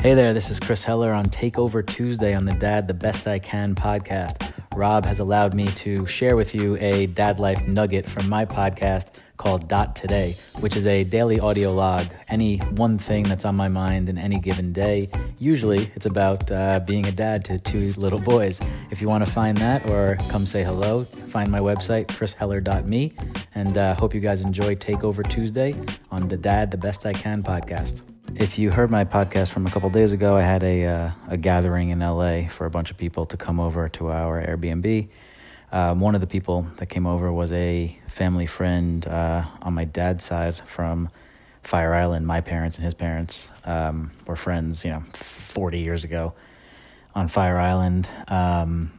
Hey there, this is Chris Heller on Takeover Tuesday on the Dad the Best I Can podcast. Rob has allowed me to share with you a dad life nugget from my podcast called Dot Today, which is a daily audio log, any one thing that's on my mind in any given day. Usually it's about uh, being a dad to two little boys. If you want to find that or come say hello, find my website, chrisheller.me, and uh, hope you guys enjoy Takeover Tuesday on the Dad the Best I Can podcast. If you heard my podcast from a couple days ago, I had a, uh, a gathering in LA for a bunch of people to come over to our Airbnb. Um, one of the people that came over was a family friend uh, on my dad's side from Fire Island. My parents and his parents um, were friends, you know, 40 years ago on Fire Island. Um,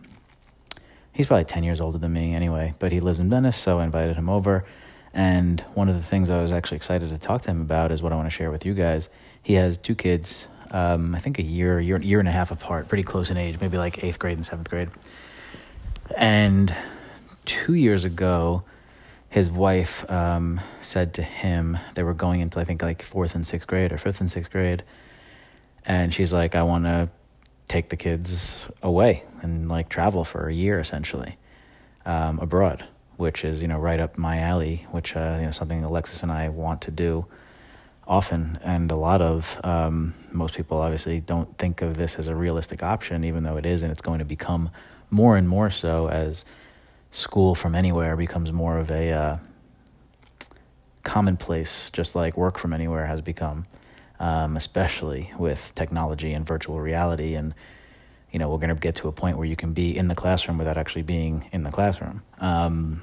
he's probably 10 years older than me anyway, but he lives in Venice, so I invited him over. And one of the things I was actually excited to talk to him about is what I want to share with you guys. He has two kids, um, I think a year, year, year and a half apart, pretty close in age, maybe like eighth grade and seventh grade. And two years ago, his wife um, said to him, they were going into, I think, like fourth and sixth grade or fifth and sixth grade. And she's like, I want to take the kids away and like travel for a year essentially um, abroad which is you know right up my alley, which uh, you know something Alexis and I want to do often and a lot of. Um, most people obviously don't think of this as a realistic option, even though it is, and it's going to become more and more so as school from anywhere becomes more of a uh, commonplace, just like work from anywhere has become, um, especially with technology and virtual reality and you know, we're going to get to a point where you can be in the classroom without actually being in the classroom. Um,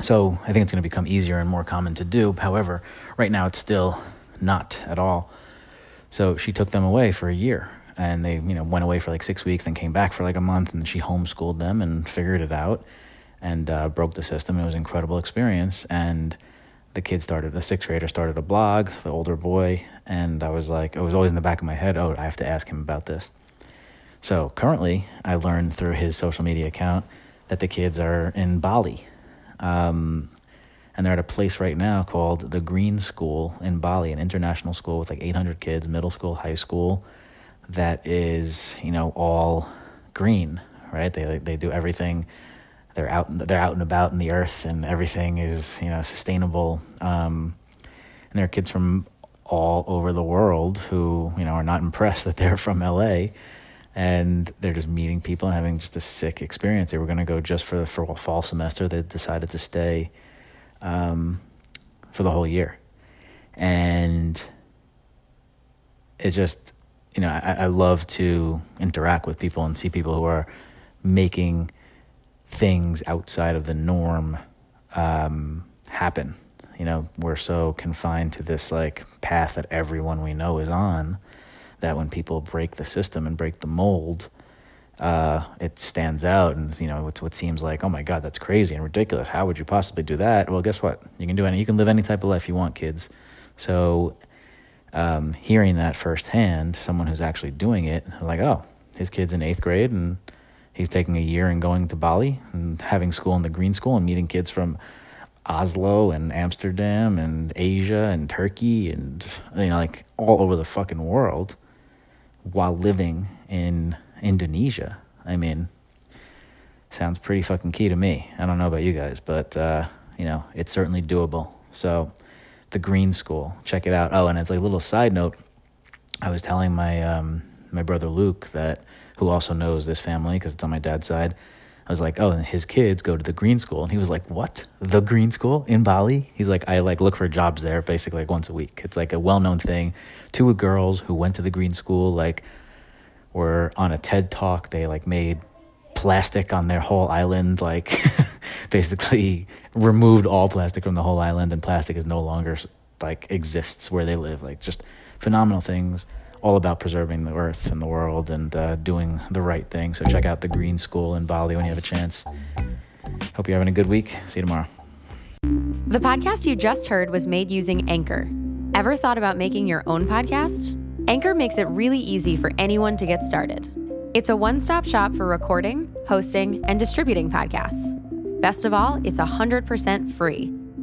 so I think it's going to become easier and more common to do. However, right now it's still not at all. So she took them away for a year and they, you know, went away for like six weeks, then came back for like a month and she homeschooled them and figured it out and uh, broke the system. It was an incredible experience. And the kid started, the sixth grader started a blog, the older boy. And I was like, it was always in the back of my head, oh, I have to ask him about this. So currently, I learned through his social media account that the kids are in Bali. Um, and they're at a place right now called the Green School in Bali, an international school with like 800 kids, middle school, high school, that is, you know, all green, right? They, they do everything. They're out, they're out and about in the earth and everything is, you know, sustainable. Um, and there are kids from all over the world who, you know, are not impressed that they're from LA and they're just meeting people and having just a sick experience. They were going to go just for the for fall semester. They decided to stay um, for the whole year, and it's just you know I, I love to interact with people and see people who are making things outside of the norm um, happen. You know, we're so confined to this like path that everyone we know is on that when people break the system and break the mold, uh, it stands out and you know it's what seems like oh my god that's crazy and ridiculous. How would you possibly do that? Well guess what? You can do any you can live any type of life you want kids. So um, hearing that firsthand someone who's actually doing it like oh his kid's in eighth grade and he's taking a year and going to bali and having school in the green school and meeting kids from Oslo and Amsterdam and Asia and Turkey and you know like all over the fucking world while living in Indonesia. I mean, sounds pretty fucking key to me. I don't know about you guys, but uh, you know, it's certainly doable. So, the Green School, check it out. Oh, and it's like a little side note. I was telling my um, my brother Luke that, who also knows this family because it's on my dad's side. I was like, oh, and his kids go to the Green School, and he was like, what? The Green School in Bali? He's like, I like look for jobs there basically like once a week. It's like a well known thing. Two girls who went to the Green School like were on a TED talk. They like made plastic on their whole island, like basically removed all plastic from the whole island, and plastic is no longer like exists where they live. Like just phenomenal things all about preserving the earth and the world and uh, doing the right thing. So check out the Green School in Bali when you have a chance. Hope you're having a good week. See you tomorrow. The podcast you just heard was made using Anchor. Ever thought about making your own podcast? Anchor makes it really easy for anyone to get started. It's a one stop shop for recording, hosting, and distributing podcasts. Best of all, it's 100% free.